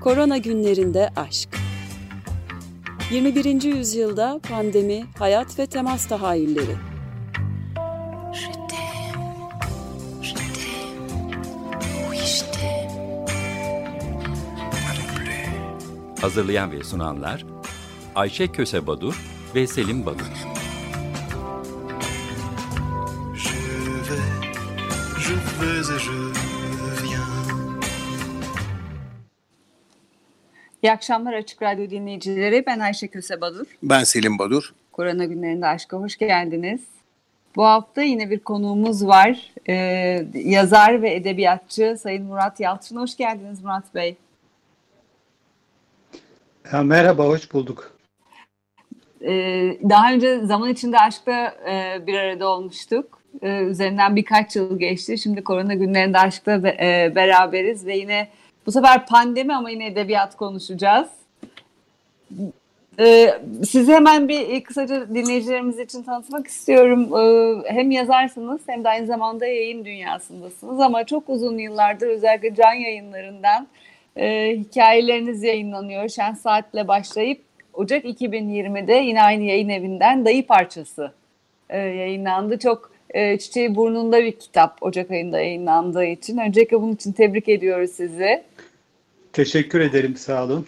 Korona günlerinde aşk. 21. yüzyılda pandemi, hayat ve temas tahayyülleri. Hazırlayan ve sunanlar Ayşe Köse Badur ve Selim Badur. Je vais, je vais et je İyi akşamlar Açık Radyo dinleyicileri. Ben Ayşe Köse Badur. Ben Selim Badur. Korona günlerinde aşka hoş geldiniz. Bu hafta yine bir konuğumuz var. Ee, yazar ve edebiyatçı Sayın Murat Yalçın. Hoş geldiniz Murat Bey. Ya, merhaba, hoş bulduk. Ee, daha önce zaman içinde aşkta e, bir arada olmuştuk. Ee, üzerinden birkaç yıl geçti. Şimdi korona günlerinde aşkta be, e, beraberiz ve yine bu sefer pandemi ama yine edebiyat konuşacağız. Ee, sizi hemen bir e, kısaca dinleyicilerimiz için tanıtmak istiyorum. Ee, hem yazarsınız hem de aynı zamanda yayın dünyasındasınız ama çok uzun yıllardır özellikle can yayınlarından e, hikayeleriniz yayınlanıyor. Şen Saat'le başlayıp Ocak 2020'de yine aynı yayın evinden Dayı Parçası e, yayınlandı. Çok Çiçeği Burnunda bir kitap Ocak ayında yayınlandığı için. Öncelikle bunun için tebrik ediyoruz sizi. Teşekkür ederim, sağ olun.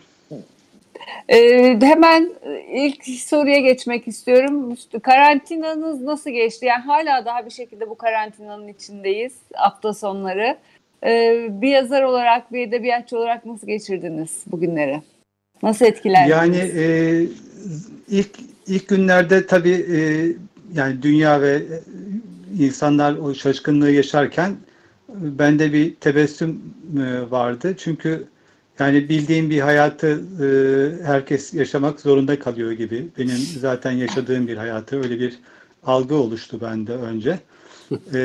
Ee, hemen ilk soruya geçmek istiyorum. Karantinanız nasıl geçti? Yani hala daha bir şekilde bu karantinanın içindeyiz hafta sonları. Ee, bir yazar olarak, bir edebiyatçı olarak nasıl geçirdiniz bugünleri? Nasıl etkilendiniz? Yani e, ilk ilk günlerde tabii e, yani dünya ve insanlar o şaşkınlığı yaşarken bende bir tebessüm e, vardı. Çünkü yani bildiğim bir hayatı e, herkes yaşamak zorunda kalıyor gibi. Benim zaten yaşadığım bir hayatı öyle bir algı oluştu bende önce. E,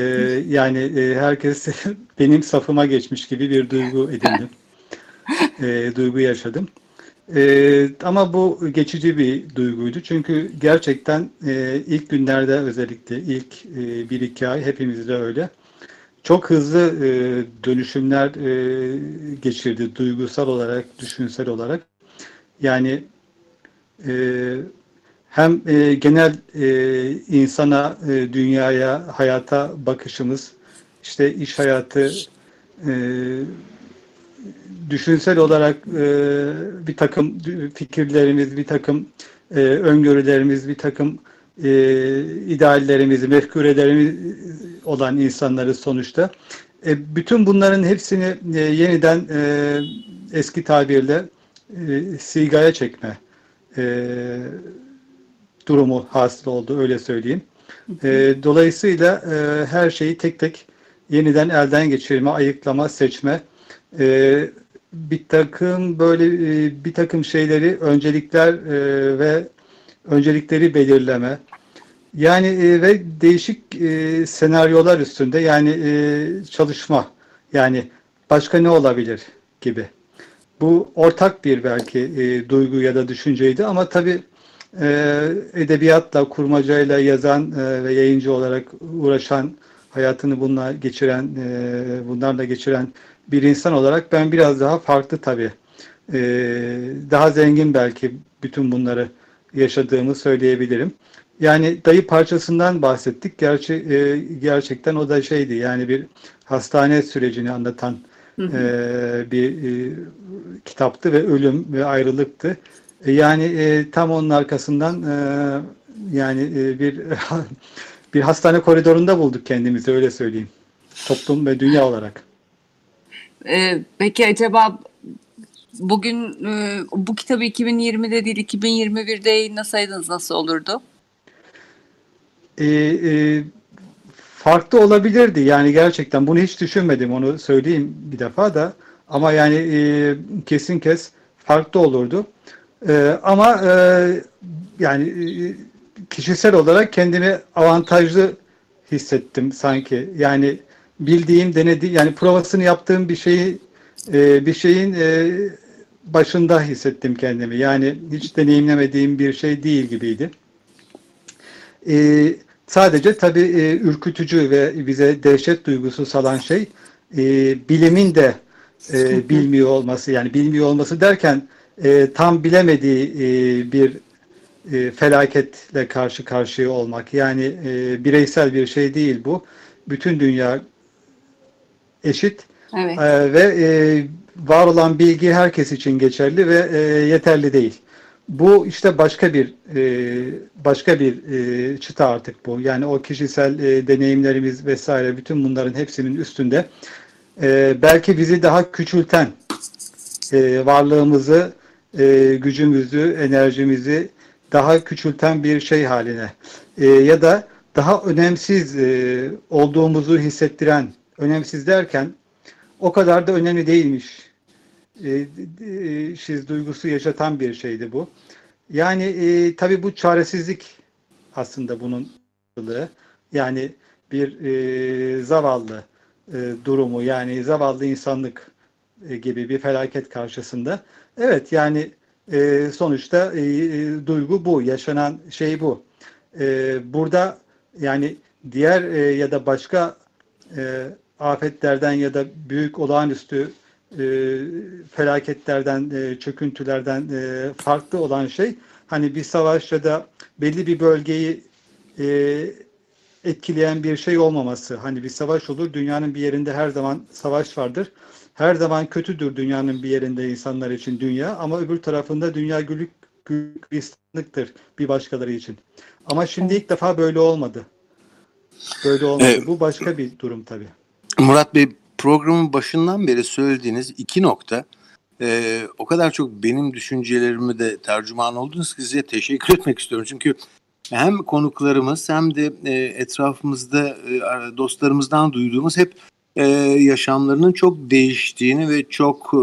yani e, herkes benim safıma geçmiş gibi bir duygu edindim. E, duygu yaşadım. E, ama bu geçici bir duyguydu. Çünkü gerçekten e, ilk günlerde özellikle ilk e, bir iki ay hepimizde öyle çok hızlı e, dönüşümler e, geçirdi duygusal olarak, düşünsel olarak. Yani e, hem e, genel e, insana, e, dünyaya, hayata bakışımız, işte iş hayatı, e, düşünsel olarak e, bir takım fikirlerimiz, bir takım e, öngörülerimiz, bir takım e, ideallerimiz, mefkurelerimiz olan insanları sonuçta. E, bütün bunların hepsini e, yeniden e, eski tabirle e, sigaya çekme e, durumu hasıl oldu öyle söyleyeyim. E, dolayısıyla e, her şeyi tek tek yeniden elden geçirme, ayıklama, seçme, e, bir takım böyle e, bir takım şeyleri öncelikler e, ve öncelikleri belirleme. Yani e, ve değişik e, senaryolar üstünde yani e, çalışma. Yani başka ne olabilir gibi. Bu ortak bir belki e, duygu ya da düşünceydi ama tabii e, edebiyatla, kurmacayla yazan e, ve yayıncı olarak uğraşan, hayatını bununla geçiren, e, bunlarla geçiren bir insan olarak ben biraz daha farklı tabii. E, daha zengin belki bütün bunları yaşadığımı söyleyebilirim. Yani dayı parçasından bahsettik. Gerçi e, gerçekten o da şeydi yani bir hastane sürecini anlatan hı hı. E, bir e, kitaptı ve ölüm ve ayrılıktı. E, yani e, tam onun arkasından e, yani e, bir bir hastane koridorunda bulduk kendimizi öyle söyleyeyim. Toplum ve dünya olarak. E, peki acaba bugün e, bu kitabı 2020'de değil 2021'de yayınlasaydınız nasıl olurdu? E, e, farklı olabilirdi yani gerçekten bunu hiç düşünmedim onu söyleyeyim bir defa da ama yani e, kesin kes farklı olurdu. E, ama e, yani e, kişisel olarak kendimi avantajlı hissettim sanki. Yani bildiğim, denediğim, yani provasını yaptığım bir şeyi e, bir şeyin e, başında hissettim kendimi. Yani hiç deneyimlemediğim bir şey değil gibiydi. E, sadece tabii e, ürkütücü ve bize dehşet duygusu salan şey e, bilimin de e, bilmiyor olması yani bilmiyor olması derken e, tam bilemediği e, bir e, felaketle karşı karşıya olmak. Yani e, bireysel bir şey değil bu. Bütün dünya eşit evet. e, ve e, var olan bilgi herkes için geçerli ve e, yeterli değil. Bu işte başka bir e, başka bir e, çıta artık bu. Yani o kişisel e, deneyimlerimiz vesaire bütün bunların hepsinin üstünde e, belki bizi daha küçülten e, varlığımızı, e, gücümüzü, enerjimizi daha küçülten bir şey haline e, ya da daha önemsiz e, olduğumuzu hissettiren, önemsiz derken o kadar da önemli değilmiş e, e, şiz duygusu yaşatan bir şeydi bu. Yani e, tabii bu çaresizlik aslında bunun yani bir e, zavallı e, durumu yani zavallı insanlık e, gibi bir felaket karşısında. Evet yani e, sonuçta e, e, duygu bu, yaşanan şey bu. E, burada yani diğer e, ya da başka e, afetlerden ya da büyük olağanüstü e, felaketlerden, e, çöküntülerden e, farklı olan şey hani bir savaş ya da belli bir bölgeyi e, etkileyen bir şey olmaması. Hani bir savaş olur, dünyanın bir yerinde her zaman savaş vardır. Her zaman kötüdür dünyanın bir yerinde insanlar için dünya ama öbür tarafında dünya gülük, gülük gülistanlıktır bir başkaları için. Ama şimdi ilk defa böyle olmadı. Böyle olmadı. Evet. Bu başka bir durum tabii. Murat Bey programın başından beri söylediğiniz iki nokta e, o kadar çok benim düşüncelerimi de tercüman oldunuz ki size teşekkür etmek istiyorum. Çünkü hem konuklarımız hem de e, etrafımızda e, dostlarımızdan duyduğumuz hep e, yaşamlarının çok değiştiğini ve çok e,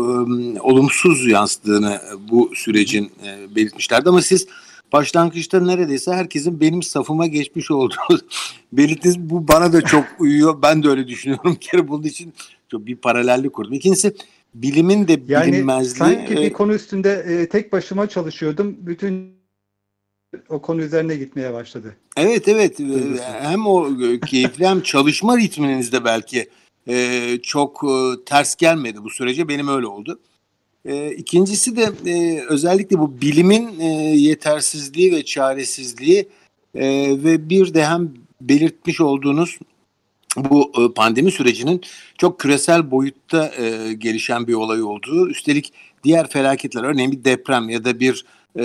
olumsuz yansıdığını bu sürecin e, belirtmişlerdi. Ama siz başlangıçta neredeyse herkesin benim safıma geçmiş olduğu belirttiniz. Bu bana da çok uyuyor. Ben de öyle düşünüyorum. Kere bunun için çok bir paralellik kurdum. İkincisi bilimin de bilinmezliği. Yani sanki bir konu üstünde e, tek başıma çalışıyordum. Bütün o konu üzerine gitmeye başladı. Evet evet hem o keyifli hem çalışma ritminizde belki e, çok e, ters gelmedi bu sürece benim öyle oldu. E, ikincisi de e, özellikle bu bilimin e, yetersizliği ve çaresizliği e, ve bir de hem belirtmiş olduğunuz bu e, pandemi sürecinin çok küresel boyutta e, gelişen bir olay olduğu, üstelik diğer felaketler, örneğin bir deprem ya da bir e,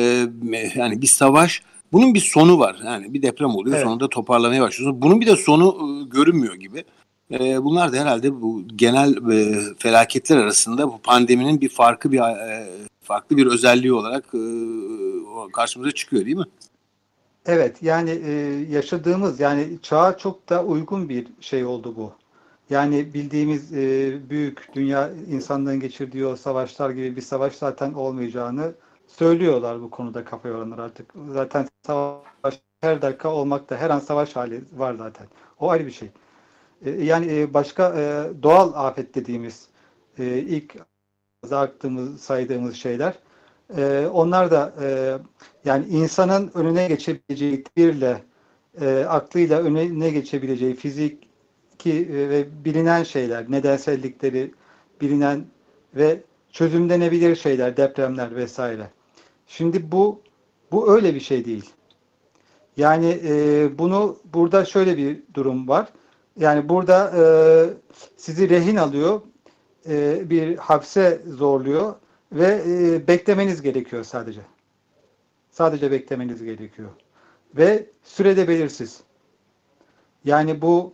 yani bir savaş, bunun bir sonu var. Yani bir deprem oluyor, evet. sonunda toparlamaya başlıyorsunuz. Bunun bir de sonu e, görünmüyor gibi. E, bunlar da herhalde bu genel e, felaketler arasında bu pandeminin bir farkı bir e, farklı bir özelliği olarak e, karşımıza çıkıyor değil mi? Evet yani e, yaşadığımız yani çağa çok da uygun bir şey oldu bu. Yani bildiğimiz e, büyük dünya insanlığın geçirdiği o savaşlar gibi bir savaş zaten olmayacağını söylüyorlar bu konuda kafa yoranlar artık. Zaten savaş her dakika olmakta, her an savaş hali var zaten. O ayrı bir şey. E, yani e, başka e, doğal afet dediğimiz ilk aktığımız, saydığımız şeyler onlar da yani insanın önüne geçebileceği birle aklıyla önüne geçebileceği fiziki e, ve bilinen şeyler, nedensellikleri bilinen ve çözümlenebilir şeyler, depremler vesaire. Şimdi bu bu öyle bir şey değil. Yani bunu burada şöyle bir durum var. Yani burada e, sizi rehin alıyor, e, bir hapse zorluyor ve e, beklemeniz gerekiyor sadece. Sadece beklemeniz gerekiyor. Ve sürede belirsiz. Yani bu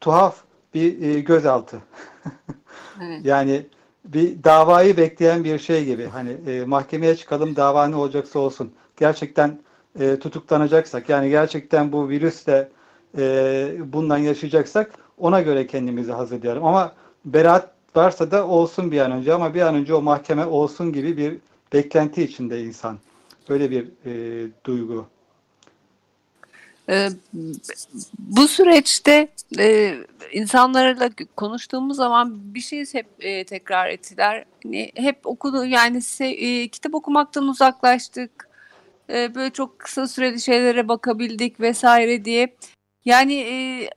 tuhaf bir e, gözaltı. evet. Yani bir davayı bekleyen bir şey gibi. Hani e, mahkemeye çıkalım dava ne olacaksa olsun. Gerçekten e, tutuklanacaksak yani gerçekten bu virüsle e, bundan yaşayacaksak ona göre kendimizi hazırlayalım. Ama beraat varsa da olsun bir an önce ama bir an önce o mahkeme olsun gibi bir beklenti içinde insan. Böyle bir e, duygu. Ee, bu süreçte e, insanlarla konuştuğumuz zaman bir şey hep e, tekrar ettiler. Hani hep okudu yani e, kitap okumaktan uzaklaştık. E, böyle çok kısa süreli şeylere bakabildik vesaire diye. Yani e,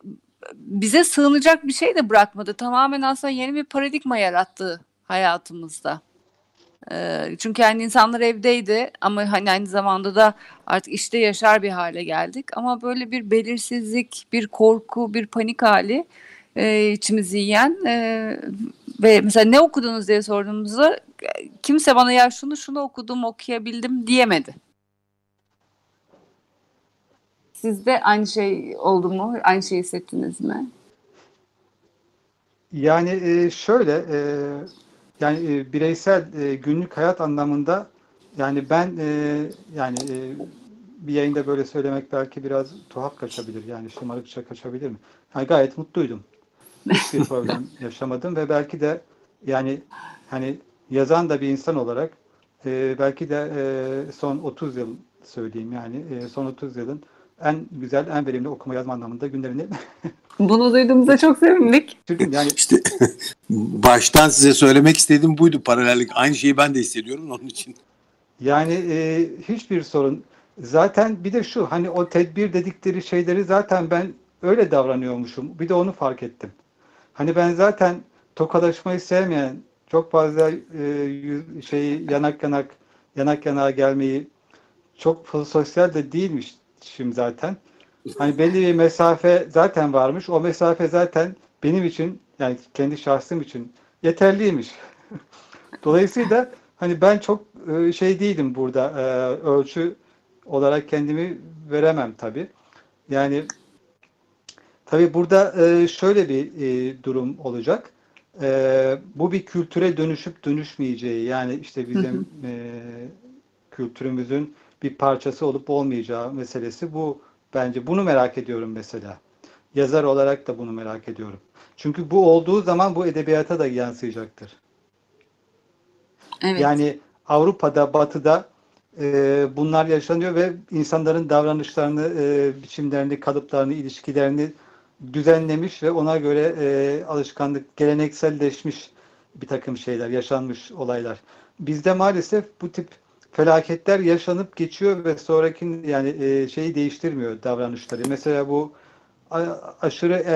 bize sığınacak bir şey de bırakmadı. Tamamen aslında yeni bir paradigma yarattı hayatımızda. Ee, çünkü yani insanlar evdeydi ama hani aynı zamanda da artık işte yaşar bir hale geldik. Ama böyle bir belirsizlik, bir korku, bir panik hali e, içimizi yiyen e, ve mesela ne okudunuz diye sorduğumuzda kimse bana ya şunu şunu okudum okuyabildim diyemedi. Sizde aynı şey oldu mu? Aynı şeyi hissettiniz mi? Yani e, şöyle e, yani e, bireysel e, günlük hayat anlamında yani ben e, yani e, bir yayında böyle söylemek belki biraz tuhaf kaçabilir yani şımarıkça kaçabilir mi? Yani gayet mutluydum. Hiçbir problem yaşamadım ve belki de yani hani yazan da bir insan olarak e, belki de e, son 30 yıl söyleyeyim yani e, son 30 yılın en güzel, en verimli okuma yazma anlamında günlerini Bunu duyduğumuza çok sevindik. yani İşte baştan size söylemek istediğim buydu paralellik. Aynı şeyi ben de hissediyorum onun için. Yani e, hiçbir sorun. Zaten bir de şu hani o tedbir dedikleri şeyleri zaten ben öyle davranıyormuşum. Bir de onu fark ettim. Hani ben zaten tokalaşmayı sevmeyen, çok fazla e, yüz, şeyi yanak yanak yanak yanağa gelmeyi çok sosyal de değilmişim zaten. Hani belli bir mesafe zaten varmış. O mesafe zaten benim için yani kendi şahsım için yeterliymiş. Dolayısıyla hani ben çok e, şey değilim burada e, ölçü olarak kendimi veremem tabi. Yani tabi burada e, şöyle bir durum olacak. Bu bir kültüre dönüşüp dönüşmeyeceği yani işte bizim kültürümüzün bir parçası olup olmayacağı meselesi bu bence. Bunu merak ediyorum mesela. Yazar olarak da bunu merak ediyorum. Çünkü bu olduğu zaman bu edebiyata da yansıyacaktır. Evet. Yani Avrupa'da, Batı'da e, bunlar yaşanıyor ve insanların davranışlarını, e, biçimlerini, kalıplarını, ilişkilerini düzenlemiş ve ona göre e, alışkanlık, gelenekselleşmiş bir takım şeyler, yaşanmış olaylar. Bizde maalesef bu tip felaketler yaşanıp geçiyor ve sonraki yani e, şeyi değiştirmiyor davranışları. Mesela bu aşırı e,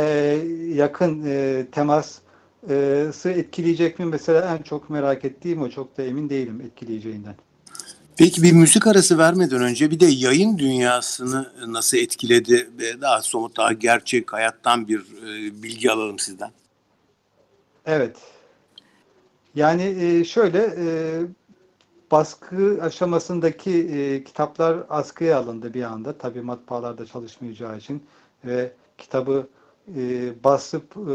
yakın e, teması etkileyecek mi? Mesela en çok merak ettiğim o çok da emin değilim etkileyeceğinden. Peki bir müzik arası vermeden önce bir de yayın dünyasını nasıl etkiledi? Daha somut, daha gerçek hayattan bir e, bilgi alalım sizden. Evet. Yani e, şöyle e, baskı aşamasındaki e, kitaplar askıya alındı bir anda. Tabii matbaalarda çalışmayacağı için ve kitabı e, basıp e,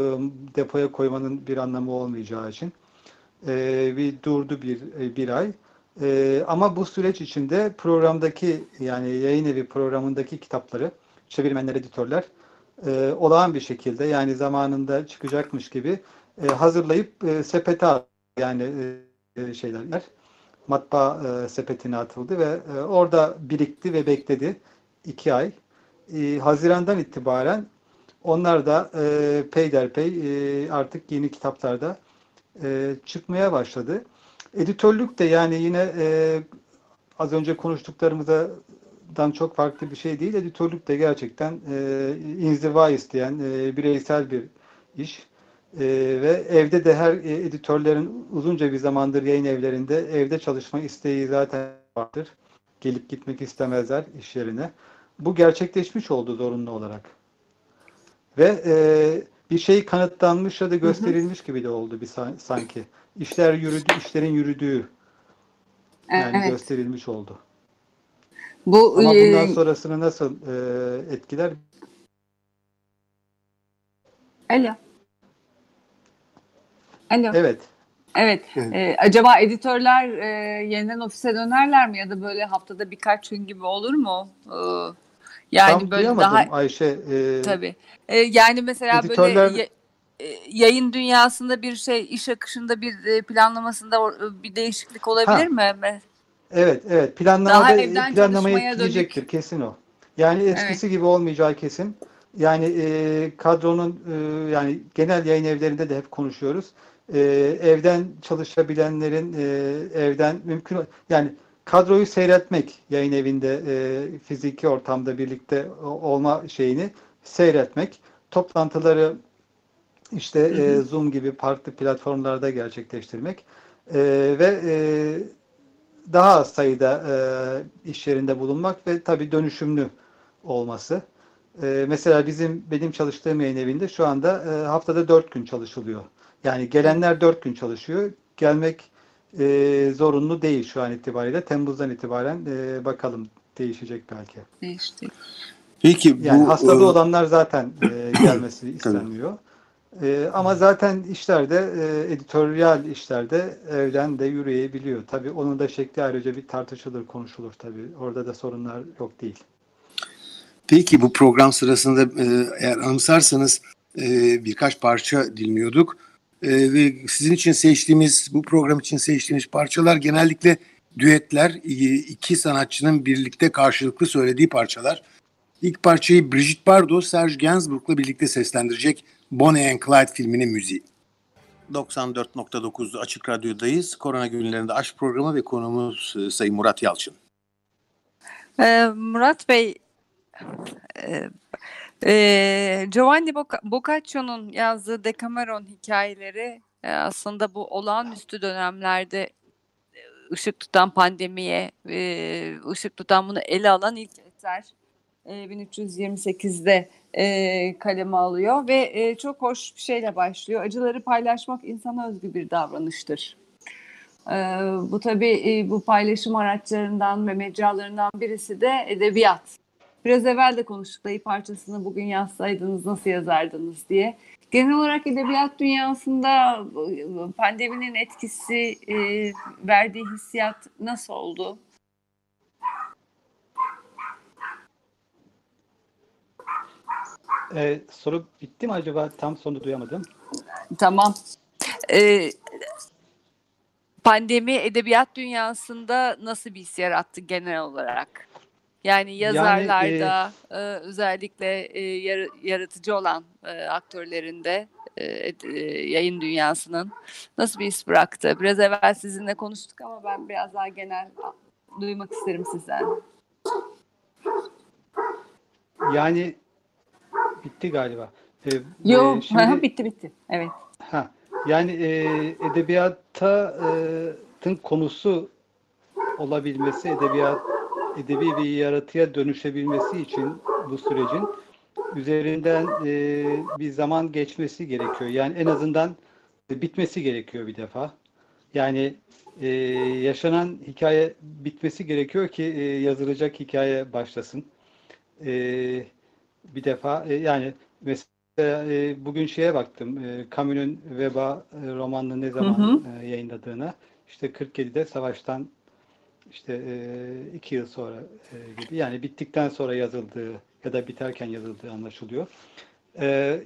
depoya koymanın bir anlamı olmayacağı için e, bir durdu bir e, bir ay. E, ama bu süreç içinde programdaki yani yayın evi programındaki kitapları çevirmenler, editörler e, olağan bir şekilde yani zamanında çıkacakmış gibi e, hazırlayıp e, sepete yani e, şeyler matbaa e, sepetine atıldı ve e, orada birikti ve bekledi iki ay. E, Haziran'dan itibaren onlar da e, peyderpey e, artık yeni kitaplarda e, çıkmaya başladı. Editörlük de yani yine e, az önce konuştuklarımızdan çok farklı bir şey değil. Editörlük de gerçekten e, inziva isteyen e, bireysel bir iş. E, ve evde de her e, editörlerin uzunca bir zamandır yayın evlerinde evde çalışma isteği zaten vardır. Gelip gitmek istemezler iş yerine. Bu gerçekleşmiş oldu zorunlu olarak. Ve e, bir şey kanıtlanmış ya da gösterilmiş hı hı. gibi de oldu bir sanki. İşler yürüdü, işlerin yürüdüğü yani evet. gösterilmiş oldu. Bu Ama bundan sonrasını nasıl e, etkiler? Alo. Alo. Evet. Evet. evet. Ee, acaba editörler e, yeniden ofise dönerler mi ya da böyle haftada birkaç gün gibi olur mu? Ee, yani Tam böyle daha Ayşe. E, tabii. E, yani mesela editörler... böyle e, yayın dünyasında bir şey iş akışında bir e, planlamasında bir değişiklik olabilir ha. mi? Evet, evet. Planlamada planlamayı etkileyecektir dönük. kesin o. Yani eskisi evet. gibi olmayacağı kesin. Yani e, kadronun e, yani genel yayın evlerinde de hep konuşuyoruz. E, evden çalışabilenlerin e, evden mümkün yani kadroyu seyretmek yayın evinde e, fiziki ortamda birlikte olma şeyini seyretmek, toplantıları işte e, Zoom gibi farklı platformlarda gerçekleştirmek. E, ve e, daha az sayıda e, iş yerinde bulunmak ve tabii dönüşümlü olması. E, mesela bizim benim çalıştığım yayın evinde şu anda e, haftada dört gün çalışılıyor. Yani gelenler dört gün çalışıyor. Gelmek e, zorunlu değil şu an itibariyle. Temmuz'dan itibaren e, bakalım değişecek belki. Değişti. Peki Yani bu hastalığı e, olanlar zaten e, gelmesi istenmiyor. E, ama zaten işlerde, e, editoryal işlerde evden de yürüyebiliyor. Tabii onun da şekli ayrıca bir tartışılır, konuşulur tabii. Orada da sorunlar yok değil. Peki bu program sırasında e, eğer anımsarsanız e, birkaç parça dinliyorduk. E, ve sizin için seçtiğimiz, bu program için seçtiğimiz parçalar genellikle düetler, e, iki sanatçının birlikte karşılıklı söylediği parçalar. İlk parçayı Brigitte Bardot, Serge Gainsbourg'la birlikte seslendirecek Bonnie and Clyde filminin müziği. 94.9 Açık Radyo'dayız. Korona günlerinde aşk programı ve konuğumuz e, Sayın Murat Yalçın. Ee, Murat Bey, e, e, Giovanni Boccaccio'nun yazdığı Decameron hikayeleri e, aslında bu olağanüstü dönemlerde e, ışık tutan pandemiye, e, ışık tutan bunu ele alan ilk eser. E, 1328'de e, kaleme alıyor ve çok hoş bir şeyle başlıyor. Acıları paylaşmak insana özgü bir davranıştır. Ee, bu tabii bu paylaşım araçlarından ve mecralarından birisi de edebiyat. Biraz evvel de konuştuk dayı parçasını bugün yazsaydınız nasıl yazardınız diye. Genel olarak edebiyat dünyasında pandeminin etkisi, e, verdiği hissiyat nasıl oldu? E, soru bitti mi acaba? Tam sonu duyamadım. Tamam. Ee, pandemi edebiyat dünyasında nasıl bir his yarattı genel olarak? Yani yazarlarda e, özellikle e, yar- yaratıcı olan e, aktörlerinde e, e, yayın dünyasının nasıl bir his bıraktı? Biraz evvel sizinle konuştuk ama ben biraz daha genel duymak isterim sizden. Yani bitti galiba. E, Yok, e, şimdi- bitti bitti. Evet. Ha, yani e, edebiyatta e, tın konusu olabilmesi, edebiyat edebi bir yaratıya dönüşebilmesi için bu sürecin üzerinden e, bir zaman geçmesi gerekiyor. Yani en azından bitmesi gerekiyor bir defa. Yani e, yaşanan hikaye bitmesi gerekiyor ki e, yazılacak hikaye başlasın. E, bir defa e, yani mesela e, bugün şeye baktım. E, Camus'un Veba e, romanını ne zaman Hı e, yayınladığına. İşte 47'de savaştan işte e, iki yıl sonra e, gibi yani bittikten sonra yazıldığı ya da biterken yazıldığı anlaşılıyor. E,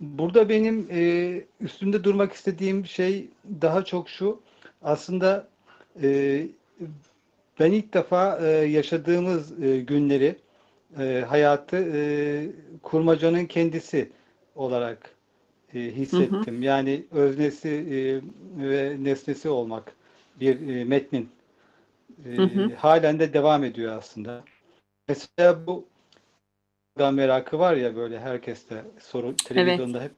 burada benim e, üstünde durmak istediğim şey daha çok şu aslında e, ben ilk defa e, yaşadığımız e, günleri e, hayatı e, kurmacanın kendisi olarak e, hissettim. Yani öznesi e, ve nesnesi olmak bir e, metnin e, Hı hı. halen de devam ediyor aslında. Mesela bu da merakı var ya böyle herkeste soru televizyonda hep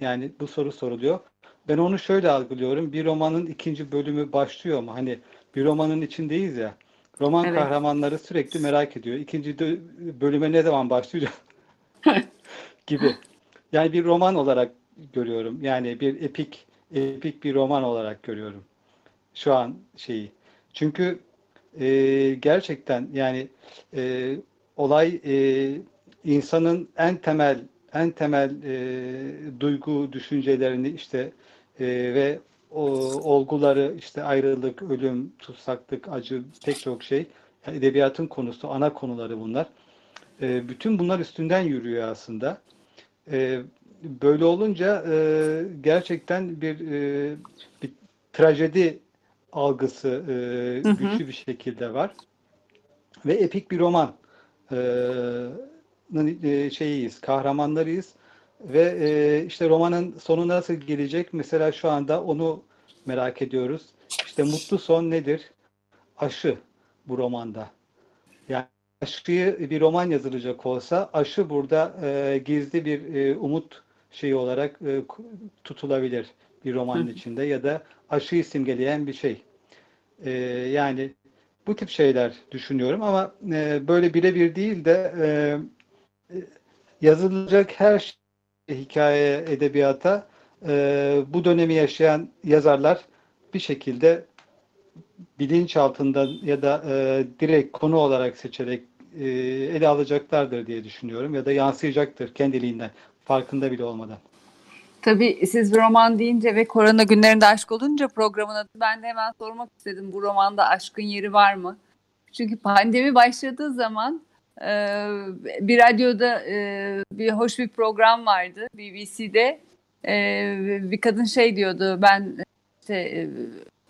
yani bu soru soruluyor. Ben onu şöyle algılıyorum. Bir romanın ikinci bölümü başlıyor mu? Hani bir romanın içindeyiz ya. Roman Evet. kahramanları sürekli merak ediyor. İkinci bölüme ne zaman başlayacak? gibi. Yani bir roman olarak görüyorum. Yani bir epik epik bir roman olarak görüyorum. Şu an şeyi. Çünkü e, gerçekten yani e, olay e, insanın en temel en temel e, duygu düşüncelerini işte e, ve o olguları işte ayrılık, ölüm, tutsaklık, acı pek çok şey edebiyatın konusu, ana konuları bunlar. E, bütün bunlar üstünden yürüyor aslında. E, böyle olunca e, gerçekten bir, e, bir trajedi algısı e, Hı hı. güçlü bir şekilde var. Ve epik bir roman e, e, şeyiyiz, kahramanlarıyız. Ve e, işte romanın sonu nasıl gelecek? Mesela şu anda onu merak ediyoruz. İşte mutlu son nedir? Aşı bu romanda. Yani aşıyı bir roman yazılacak olsa aşı burada e, gizli bir e, umut şeyi olarak e, tutulabilir bir romanın içinde ya da aşıyı simgeleyen bir şey. E, yani bu tip şeyler düşünüyorum ama e, böyle birebir değil de e, yazılacak her şey hikaye, edebiyata e, bu dönemi yaşayan yazarlar bir şekilde bilinç altında ya da e, direkt konu olarak seçerek e, ele alacaklardır diye düşünüyorum ya da yansıyacaktır kendiliğinden farkında bile olmadan. Tabii siz roman deyince ve korona günlerinde aşk olunca programın adı ben de hemen sormak istedim. Bu romanda aşkın yeri var mı? Çünkü pandemi başladığı zaman e, bir radyoda e, bir hoş bir program vardı BBC'de. E, bir kadın şey diyordu ben işte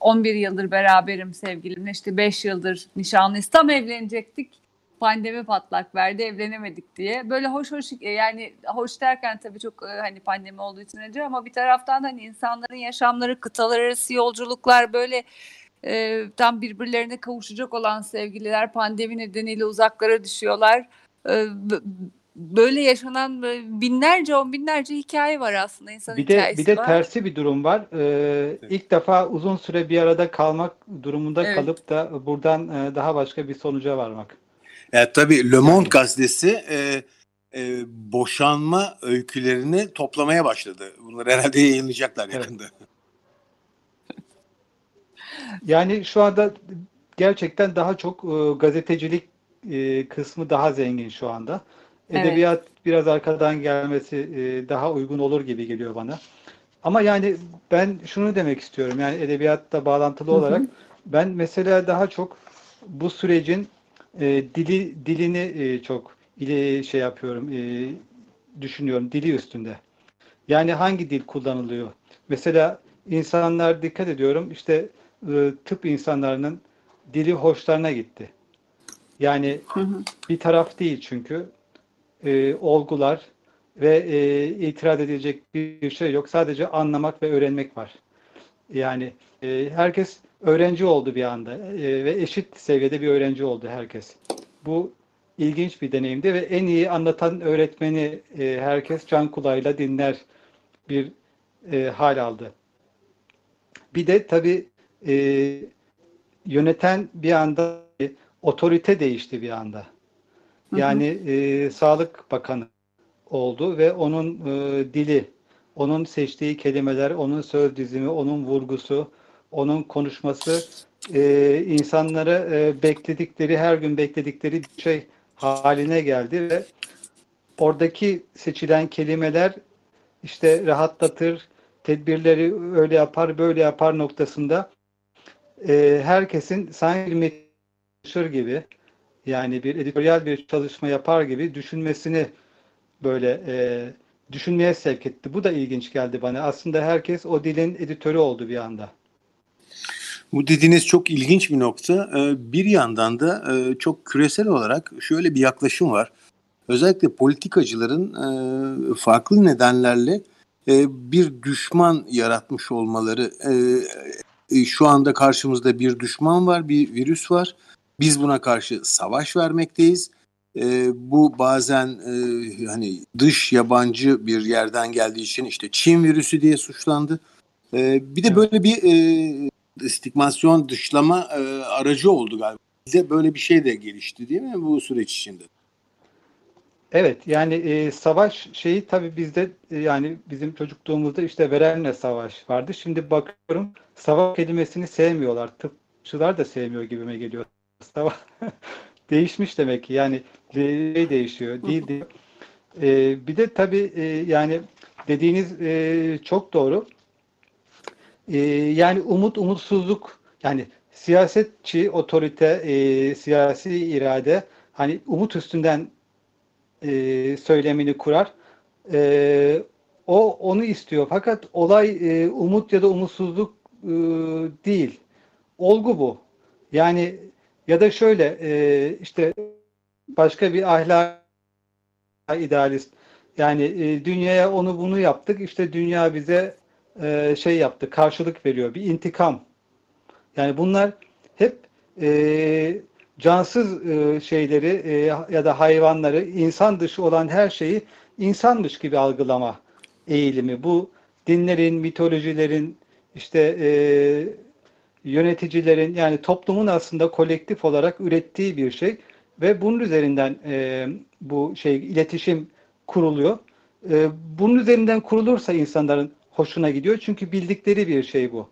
11 yıldır beraberim sevgilimle işte 5 yıldır nişanlıyız tam evlenecektik pandemi patlak verdi evlenemedik diye. Böyle hoş hoş yani hoş derken tabii çok hani pandemi olduğu için acı ama bir taraftan hani insanların yaşamları kıtalar arası yolculuklar böyle e, tam birbirlerine kavuşacak olan sevgililer pandemi nedeniyle uzaklara düşüyorlar. E, böyle yaşanan binlerce on binlerce hikaye var aslında insan bir de, hikayesi Bir de var. tersi bir durum var. Ee. İlk defa uzun süre bir arada kalmak durumunda evet. kalıp da buradan e, daha başka bir sonuca varmak. Evet tabii Le Monde gazetesi e, e, boşanma öykülerini toplamaya başladı. Bunları herhalde yayınlayacaklar yakında. Evet. Yani şu anda gerçekten daha çok e, gazetecilik e, kısmı daha zengin şu anda. Edebiyat evet. biraz arkadan gelmesi e, daha uygun olur gibi geliyor bana. Ama yani ben şunu demek istiyorum. Yani edebiyatla bağlantılı olarak ben mesela daha çok bu sürecin e, dili dilini e, çok ile şey yapıyorum. E, düşünüyorum dili üstünde. Yani hangi dil kullanılıyor? Mesela insanlar dikkat ediyorum işte e, tıp insanlarının dili hoşlarına gitti. Yani hı hı. bir taraf değil çünkü e, olgular ve e, itiraz edilecek bir şey yok. Sadece anlamak ve öğrenmek var. Yani e, herkes öğrenci oldu bir anda e, ve eşit seviyede bir öğrenci oldu herkes. Bu ilginç bir deneyimdi ve en iyi anlatan öğretmeni e, herkes can kulağıyla dinler bir e, hal aldı. Bir de tabii e, yöneten bir anda e, otorite değişti bir anda. Yani e, Sağlık Bakanı oldu ve onun e, dili, onun seçtiği kelimeler, onun söz dizimi, onun vurgusu, onun konuşması e, insanlara e, bekledikleri, her gün bekledikleri bir şey haline geldi ve oradaki seçilen kelimeler işte rahatlatır, tedbirleri öyle yapar, böyle yapar noktasında e, herkesin sanki bir gibi yani bir editoryal bir çalışma yapar gibi düşünmesini böyle e, düşünmeye sevk etti. Bu da ilginç geldi bana. Aslında herkes o dilin editörü oldu bir anda. Bu dediğiniz çok ilginç bir nokta. Ee, bir yandan da e, çok küresel olarak şöyle bir yaklaşım var. Özellikle politikacıların e, farklı nedenlerle e, bir düşman yaratmış olmaları. Şu anda karşımızda bir düşman var, bir virüs var biz buna karşı savaş vermekteyiz. Bu bazen hani dış yabancı bir yerden geldiği için işte Çin virüsü diye suçlandı. Bir de böyle bir e, stigmasyon dışlama e, aracı oldu galiba. Bize böyle bir şey de gelişti değil mi bu süreç içinde? Evet yani e, savaş şeyi tabii bizde e, yani bizim çocukluğumuzda işte verenle savaş vardı. Şimdi bakıyorum savaş kelimesini sevmiyorlar. Tıpçılar da sevmiyor gibime geliyor Mustafa değişmiş demek ki yani şey değişiyor değil değil. Ee, bir de tabii e, yani dediğiniz e, çok doğru. E, yani umut umutsuzluk yani siyasetçi otorite e, siyasi irade hani umut üstünden e, söylemini kurar. E, o onu istiyor fakat olay e, umut ya da umutsuzluk e, değil. Olgu bu. Yani ya da şöyle e, işte başka bir ahlak idealist yani e, dünyaya onu bunu yaptık işte dünya bize e, şey yaptı karşılık veriyor bir intikam. Yani bunlar hep e, cansız e, şeyleri e, ya da hayvanları insan dışı olan her şeyi insanmış gibi algılama eğilimi. Bu dinlerin, mitolojilerin, işte e, yöneticilerin yani toplumun aslında kolektif olarak ürettiği bir şey ve bunun üzerinden e, bu şey iletişim kuruluyor. E, bunun üzerinden kurulursa insanların hoşuna gidiyor çünkü bildikleri bir şey bu.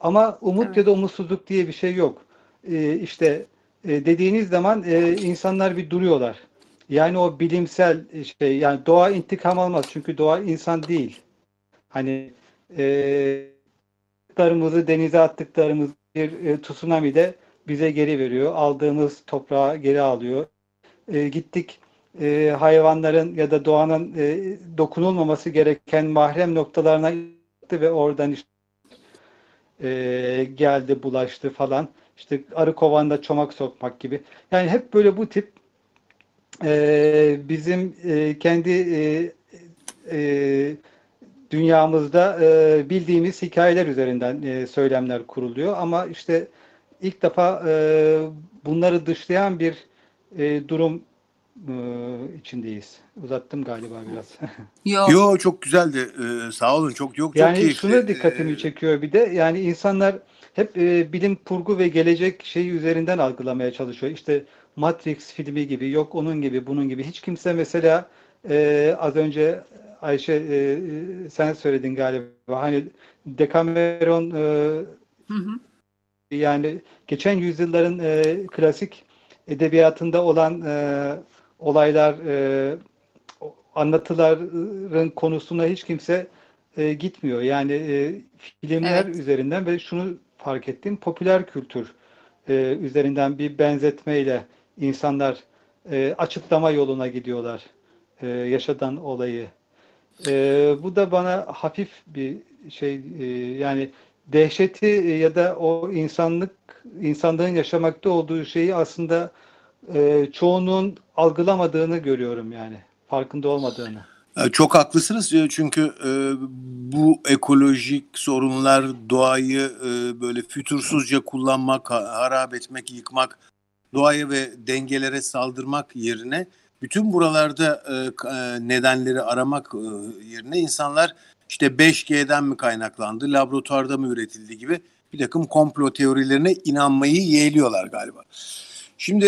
Ama umut Evet. ya da umutsuzluk diye bir şey yok. E, işte e, dediğiniz zaman e, insanlar bir duruyorlar. Yani o bilimsel şey yani doğa intikam almaz çünkü doğa insan değil. Hani e, attıklarımızı denize attıklarımız bir e, tsunami de bize geri veriyor. Aldığımız toprağı geri alıyor. E, gittik e, hayvanların ya da doğanın e, dokunulmaması gereken mahrem noktalarına gitti ve oradan işte e, geldi bulaştı falan. İşte arı kovanda çomak sokmak gibi. Yani hep böyle bu tip e, bizim e, kendi e, e, dünyamızda e, bildiğimiz hikayeler üzerinden e, söylemler kuruluyor. Ama işte ilk defa e, bunları dışlayan bir e, durum içindeyiz. Uzattım galiba biraz. Yok. Yo çok güzeldi. Ee, sağ olun. Çok çok çok yani keyifli. şunu dikkatimi Ee, çekiyor bir de yani insanlar hep e, bilim kurgu ve gelecek şeyi üzerinden algılamaya çalışıyor. İşte Matrix filmi gibi yok onun gibi bunun gibi. Hiç kimse mesela e, az önce Ayşe e, e, sen söyledin galiba hani Decameron e, Hı hı. yani geçen yüzyılların e, klasik edebiyatında olan e, olaylar, e, anlatıların konusuna hiç kimse e, gitmiyor. Yani e, filmler Evet. üzerinden ve şunu fark ettim, popüler kültür e, üzerinden bir benzetmeyle insanlar e, açıklama yoluna gidiyorlar e, yaşanan olayı. E, bu da bana hafif bir şey e, yani dehşeti ya da o insanlık insanlığın yaşamakta olduğu şeyi aslında e, çoğunun algılamadığını görüyorum yani farkında olmadığını. e, Çok haklısınız E, çünkü e, bu ekolojik sorunlar doğayı böyle fütursuzca kullanmak, ha- harap etmek, yıkmak, doğaya ve dengelere saldırmak yerine bütün buralarda nedenleri aramak yerine insanlar işte 5G'den mi kaynaklandı, laboratuvarda mı üretildi gibi bir takım komplo teorilerine inanmayı yeğliyorlar galiba. Şimdi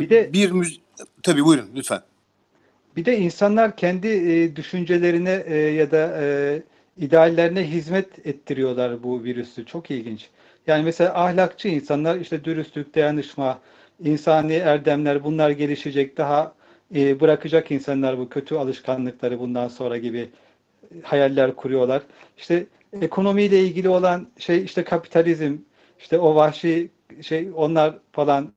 Bir de- bir müz... Tabii buyurun lütfen. Bir de insanlar kendi e, düşüncelerine e, ya da e, ideallerine hizmet ettiriyorlar bu virüsü. Çok ilginç. Yani mesela ahlakçı insanlar işte dürüstlük, dayanışma, insani erdemler bunlar gelişecek. Daha e, bırakacak insanlar bu kötü alışkanlıkları bundan sonra gibi hayaller kuruyorlar. İşte ekonomiyle ilgili olan şey işte kapitalizm, işte o vahşi şey onlar falan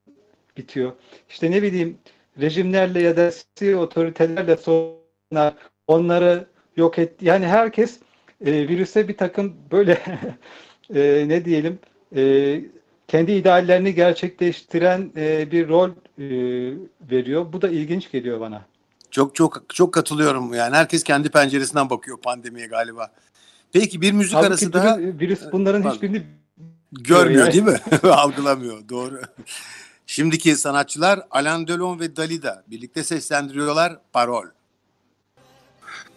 bitiyor. İşte ne bileyim rejimlerle ya da siyasi otoritelerle sorunlar onları yok et. Yani herkes e, virüse bir takım böyle e, ne diyelim e, kendi ideallerini gerçekleştiren e, bir rol e, veriyor. Bu da ilginç geliyor bana. Çok çok çok katılıyorum. Yani herkes kendi penceresinden bakıyor pandemiye galiba. Peki bir müzik Halbuki arası daha virüs, bunların Pardon. hiçbirini görmüyor değil mi? Algılamıyor. Doğru. Şimdiki sanatçılar Alain Delon ve Dalida birlikte seslendiriyorlar Parol.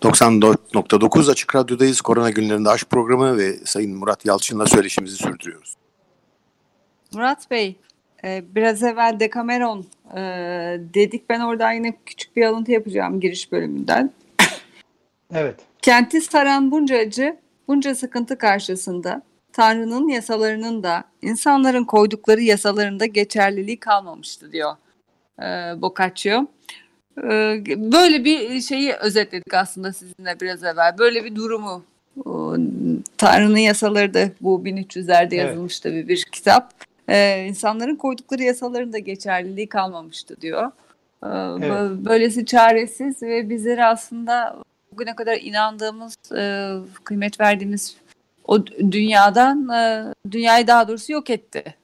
94.9 Açık Radyo'dayız. Korona günlerinde aşk programı ve Sayın Murat Yalçın'la söyleşimizi sürdürüyoruz. Murat Bey, e, biraz evvel Decameron e, dedik. Ben oradan yine küçük bir alıntı yapacağım giriş bölümünden. evet. Kenti saran bunca acı, bunca sıkıntı karşısında Tanrı'nın yasalarının da insanların koydukları yasalarında geçerliliği kalmamıştı diyor e, Boccaccio. E, böyle bir şeyi özetledik aslında sizinle biraz evvel. Böyle bir durumu. O, Tanrı'nın yasaları da bu 1300'lerde Evet. yazılmış tabii bir kitap. E, insanların koydukları yasaların da geçerliliği kalmamıştı diyor. E, bö- Böylesi çaresiz ve bizleri aslında bugüne kadar inandığımız, e, kıymet verdiğimiz o dünyadan, e, dünyayı daha doğrusu yok etti.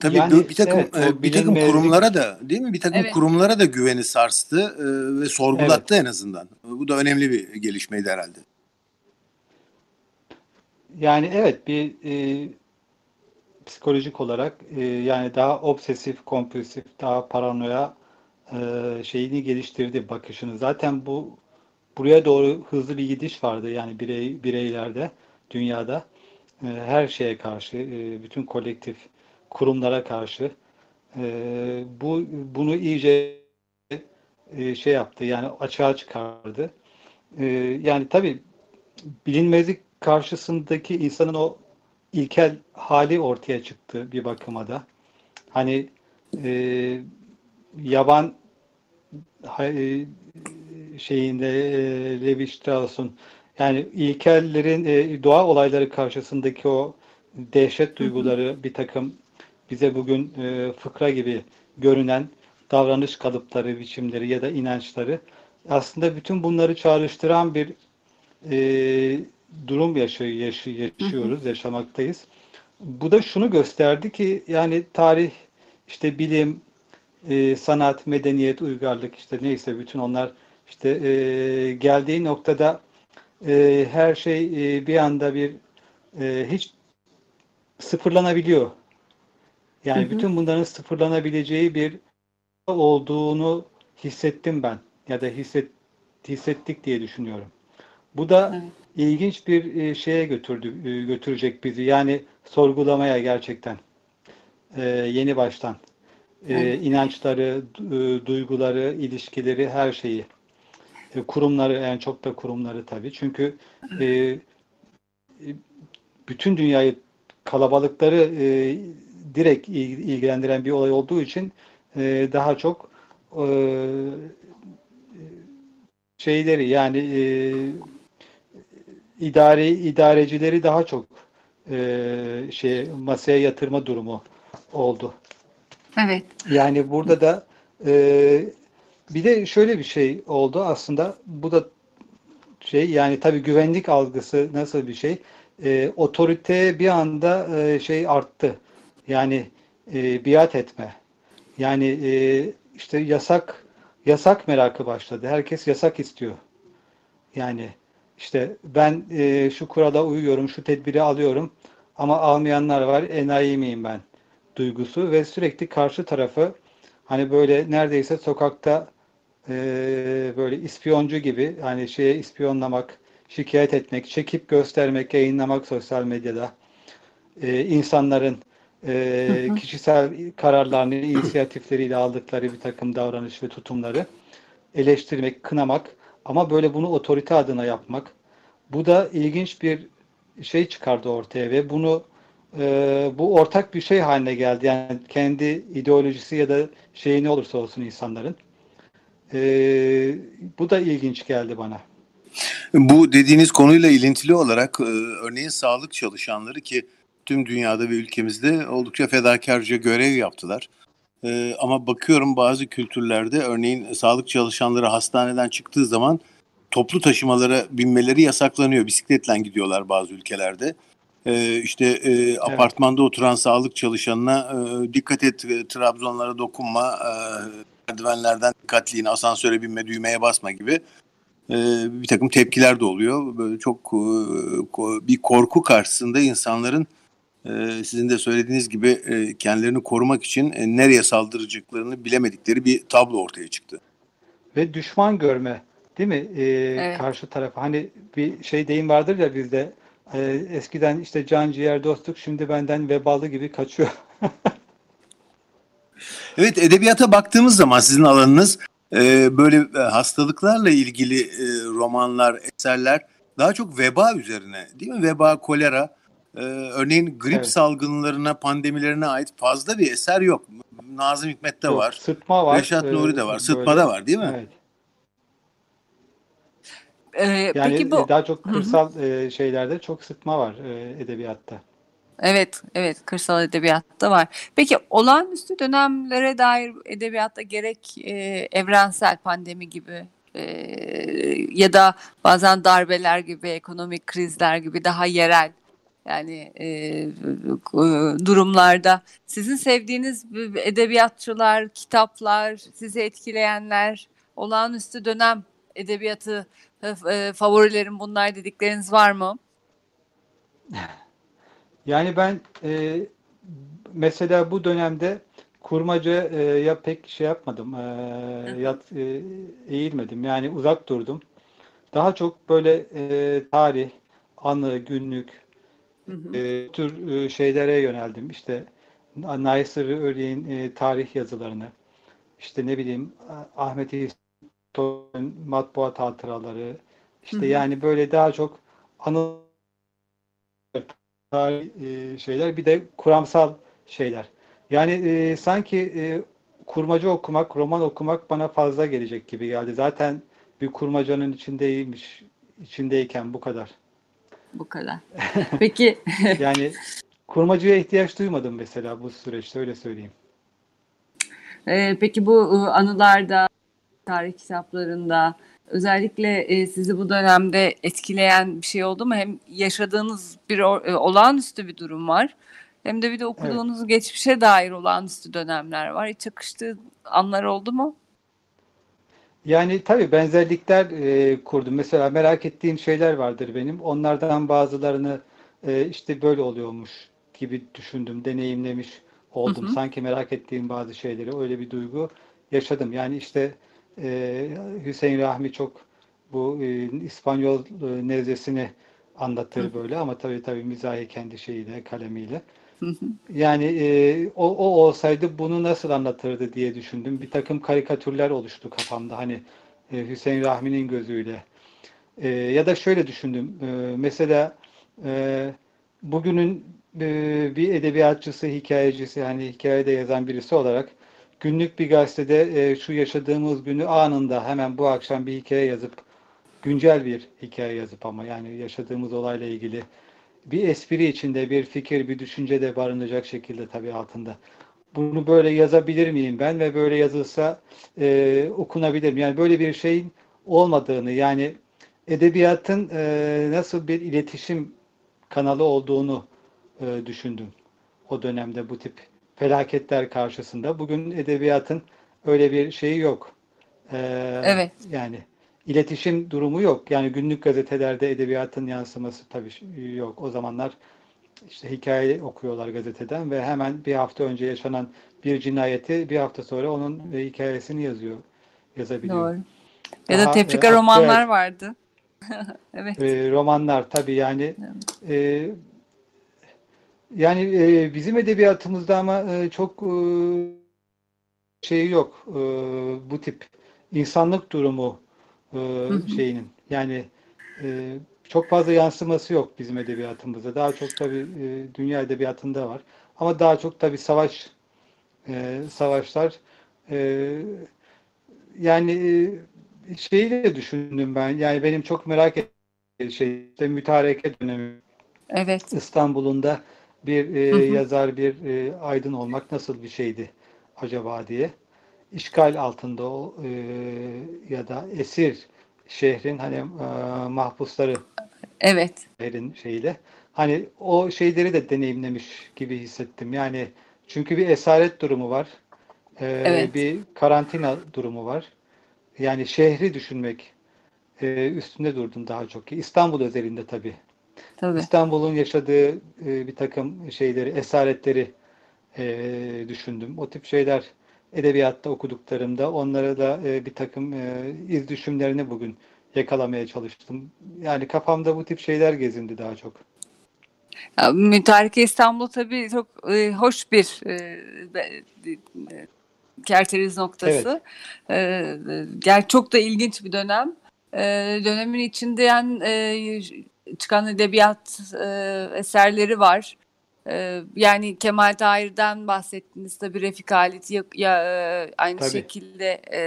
Tabii Yani, bir, takım evet, e, bir takım kurumlara da değil mi? Bir takım Evet. kurumlara da güveni sarstı e, ve sorgulattı en azından. Bu da önemli bir gelişmeydi herhalde. Yani evet bir e, psikolojik olarak e, yani daha obsesif, kompulsif, daha paranoya e, şeyini geliştirdi bakışını. Zaten bu buraya doğru hızlı bir gidiş vardı yani birey bireylerde, dünyada e, her şeye karşı, e, bütün kolektif kurumlara karşı e, bu bunu iyice e, şey yaptı yani açığa çıkardı. E, yani tabii bilinmezlik karşısındaki insanın o ilkel hali ortaya çıktı bir bakıma da. Hani e, yaban e, şeyinde e, Levi Strauss'un. Yani ilkellerin e, doğa olayları karşısındaki o dehşet duyguları bir takım bize bugün e, fıkra gibi görünen davranış kalıpları, biçimleri ya da inançları aslında bütün bunları çağrıştıran bir e, durum yaşıyor, yaşıyoruz, yaşamaktayız. Bu da şunu gösterdi ki yani tarih, işte bilim, e, sanat, medeniyet, uygarlık işte neyse bütün onlar işte e, geldiği noktada e, her şey e, bir anda bir e, hiç sıfırlanabiliyor. Yani hı hı. bütün bunların sıfırlanabileceği bir olduğunu hissettim ben ya da hisset hissettik diye düşünüyorum. Bu da evet. ilginç bir e, şeye götürdü e, götürecek bizi. Yani sorgulamaya gerçekten e, yeni baştan evet. inançları, duyguları, ilişkileri, her şeyi. Kurumları en çok da kurumları tabii. Çünkü bütün dünyayı kalabalıkları direkt ilgilendiren bir olay olduğu için daha çok şeyleri yani idari idarecileri daha çok e, şey masaya yatırma durumu oldu. Evet. Yani burada da e, bir de şöyle bir şey oldu aslında. Bu da şey yani tabii güvenlik algısı nasıl bir şey? E, otorite bir anda e, şey arttı. Yani e, biat etme. Yani e, işte yasak yasak merakı başladı. Herkes yasak istiyor. Yani işte ben e, şu kurada uyuyorum, şu tedbiri alıyorum ama almayanlar var, enayi miyim ben? Duygusu ve sürekli karşı tarafı hani böyle neredeyse sokakta e, böyle ispiyoncu gibi hani şeye ispiyonlamak, şikayet etmek, çekip göstermek, yayınlamak sosyal medyada e, insanların e, kişisel kararlarını, inisiyatifleriyle aldıkları bir takım davranış ve tutumları eleştirmek, kınamak ama böyle bunu otorite adına yapmak. Bu da ilginç bir şey çıkardı ortaya ve bunu e, bu ortak bir şey haline geldi. Yani kendi ideolojisi ya da şeyi ne olursa olsun insanların. E, bu da ilginç geldi bana. Bu dediğiniz konuyla ilintili olarak e, örneğin sağlık çalışanları ki tüm dünyada ve ülkemizde oldukça fedakarca görev yaptılar. Ee, ama bakıyorum bazı kültürlerde örneğin sağlık çalışanları hastaneden çıktığı zaman toplu taşımalara binmeleri yasaklanıyor. Bisikletle gidiyorlar bazı ülkelerde. Ee, işte e, evet. apartmanda oturan sağlık çalışanına e, dikkat et e, Trabzonlara dokunma, e, merdivenlerden dikkatliyin, asansöre binme, düğmeye basma gibi e, bir takım tepkiler de oluyor. Böyle çok e, bir korku karşısında insanların e, sizin de söylediğiniz gibi e, kendilerini korumak için e, nereye saldıracaklarını bilemedikleri bir tablo ortaya çıktı. Ve düşman görme değil mi? E, evet. Karşı tarafı. Hani bir şey deyim vardır ya bizde e, eskiden işte can ciğer dostluk şimdi benden vebalı gibi kaçıyor. evet edebiyata baktığımız zaman sizin alanınız e, böyle e, hastalıklarla ilgili e, romanlar, eserler daha çok veba üzerine değil mi? Veba, kolera ee, örneğin grip evet. salgınlarına, pandemilerine ait fazla bir eser yok. Nazım Hikmet'te yok, var. Sıtma var. Reşat ee, Nuri de var. Sıtma'da var değil mi? Evet. Ee, yani peki bu daha çok kırsal Hı-hı. şeylerde çok sıtma var e, edebiyatta. Evet, evet kırsal edebiyatta var. Peki olağanüstü dönemlere dair edebiyatta gerek e, evrensel pandemi gibi e, ya da bazen darbeler gibi, ekonomik krizler gibi daha yerel yani e, durumlarda sizin sevdiğiniz edebiyatçılar, kitaplar, sizi etkileyenler, olağanüstü dönem edebiyatı e, favorilerim bunlar dedikleriniz var mı? Yani ben e, mesela bu dönemde kurmaca e, ya pek şey yapmadım, e, yat, e, eğilmedim. Yani uzak durdum. daha çok böyle e, tarih, anı, günlük Hı hı. e, tür e, şeylere yöneldim. İşte Naysır Öryeğin e, tarih yazılarını, işte ne bileyim Ahmet İstoğlu'nun matbuat hatıraları, işte Hı hı. yani böyle daha çok anı e, şeyler, bir de kuramsal şeyler. Yani e, sanki e, kurmaca okumak, roman okumak bana fazla gelecek gibi geldi. Zaten bir kurmacanın içindeymiş, içindeyken bu kadar. Bu kadar. Peki Yani kurmacaya ihtiyaç duymadım mesela bu süreçte öyle söyleyeyim. e, peki bu e, anılarda, tarih kitaplarında özellikle e, sizi bu dönemde etkileyen bir şey oldu mu? Hem yaşadığınız bir e, olağanüstü bir durum var. Hem de bir de okuduğunuz geçmişe dair olağanüstü dönemler var. Hiç çakıştığı anlar oldu mu? Yani tabii benzerlikler e, kurdum. Mesela merak ettiğim şeyler vardır benim. Onlardan bazılarını e, işte böyle oluyormuş gibi düşündüm, deneyimlemiş oldum. Hı hı. Sanki merak ettiğim bazı şeyleri öyle bir duygu yaşadım. Yani işte e, Hüseyin Rahmi çok bu e, İspanyol e, nevzesini anlatır böyle ama tabii tabii mizahi kendi şeyiyle, kalemiyle. Hı hı. Yani e, o, o olsaydı bunu nasıl anlatırdı diye düşündüm. Bir takım karikatürler oluştu kafamda hani e, Hüseyin Rahmi'nin gözüyle. E, ya da şöyle düşündüm. E, mesela e, bugünün e, bir edebiyatçısı, hikayecisi, hani hikayede yazan birisi olarak günlük bir gazetede e, şu yaşadığımız günü anında hemen bu akşam bir hikaye yazıp güncel bir hikaye yazıp ama yani yaşadığımız olayla ilgili bir espri içinde bir fikir, bir düşünce de barınacak şekilde tabii altında. Bunu böyle yazabilir miyim ben ve böyle yazılsa e, okunabilir mi? Yani böyle bir şeyin olmadığını yani edebiyatın e, nasıl bir iletişim kanalı olduğunu e, düşündüm o dönemde bu tip felaketler karşısında. Bugün edebiyatın öyle bir şeyi yok. E, Evet. Yani iletişim durumu yok. Yani günlük gazetelerde edebiyatın yansıması tabii yok. O zamanlar işte hikaye okuyorlar gazeteden ve hemen bir hafta önce yaşanan bir cinayeti bir hafta sonra onun e, hikayesini yazıyor, yazabiliyor. Doğru. Ya da Daha, tefrika e, romanlar aktüel. vardı. Evet. E, romanlar tabii yani e, yani e, bizim edebiyatımızda ama e, çok e, şey yok. E, bu tip insanlık durumu e, şeyinin yani e, çok fazla yansıması yok bizim edebiyatımızda. Daha çok tabii e, dünya edebiyatında var. Ama daha çok tabii savaş e, savaşlar e, yani e, şeyi de düşündüm ben. Yani benim çok merak ettiğim şey işte mütareke dönemi Evet. İstanbul'un da bir e, Hı hı. yazar, bir e, aydın olmak nasıl bir şeydi acaba diye. İşgal altında o e, ya da esir şehrin hani e, mahpusları Evet. şehrin şeyiyle hani o şeyleri de deneyimlemiş gibi hissettim. Yani çünkü bir esaret durumu var. E, Evet. bir karantina durumu var. Yani şehri düşünmek e, üstünde durdum daha çok. İstanbul özelinde tabii. Tabii. İstanbul'un yaşadığı e, bir takım şeyleri, esaretleri e, düşündüm. O tip şeyler edebiyatta okuduklarımda onlara da e, bir takım e, iz düşümlerini bugün yakalamaya çalıştım. Yani kafamda bu tip şeyler gezindi daha çok. Ya, Mütareke İstanbul tabii çok e, hoş bir e, be- e, kerteriz noktası. E, e, ger- çok da ilginç bir dönem. E, dönemin içinde yani, e, çıkan edebiyat e, eserleri var. E, yani Kemal Tahir'den bahsettiniz tabii Refik Halit ya, ya, e, aynı Tabii. şekilde e,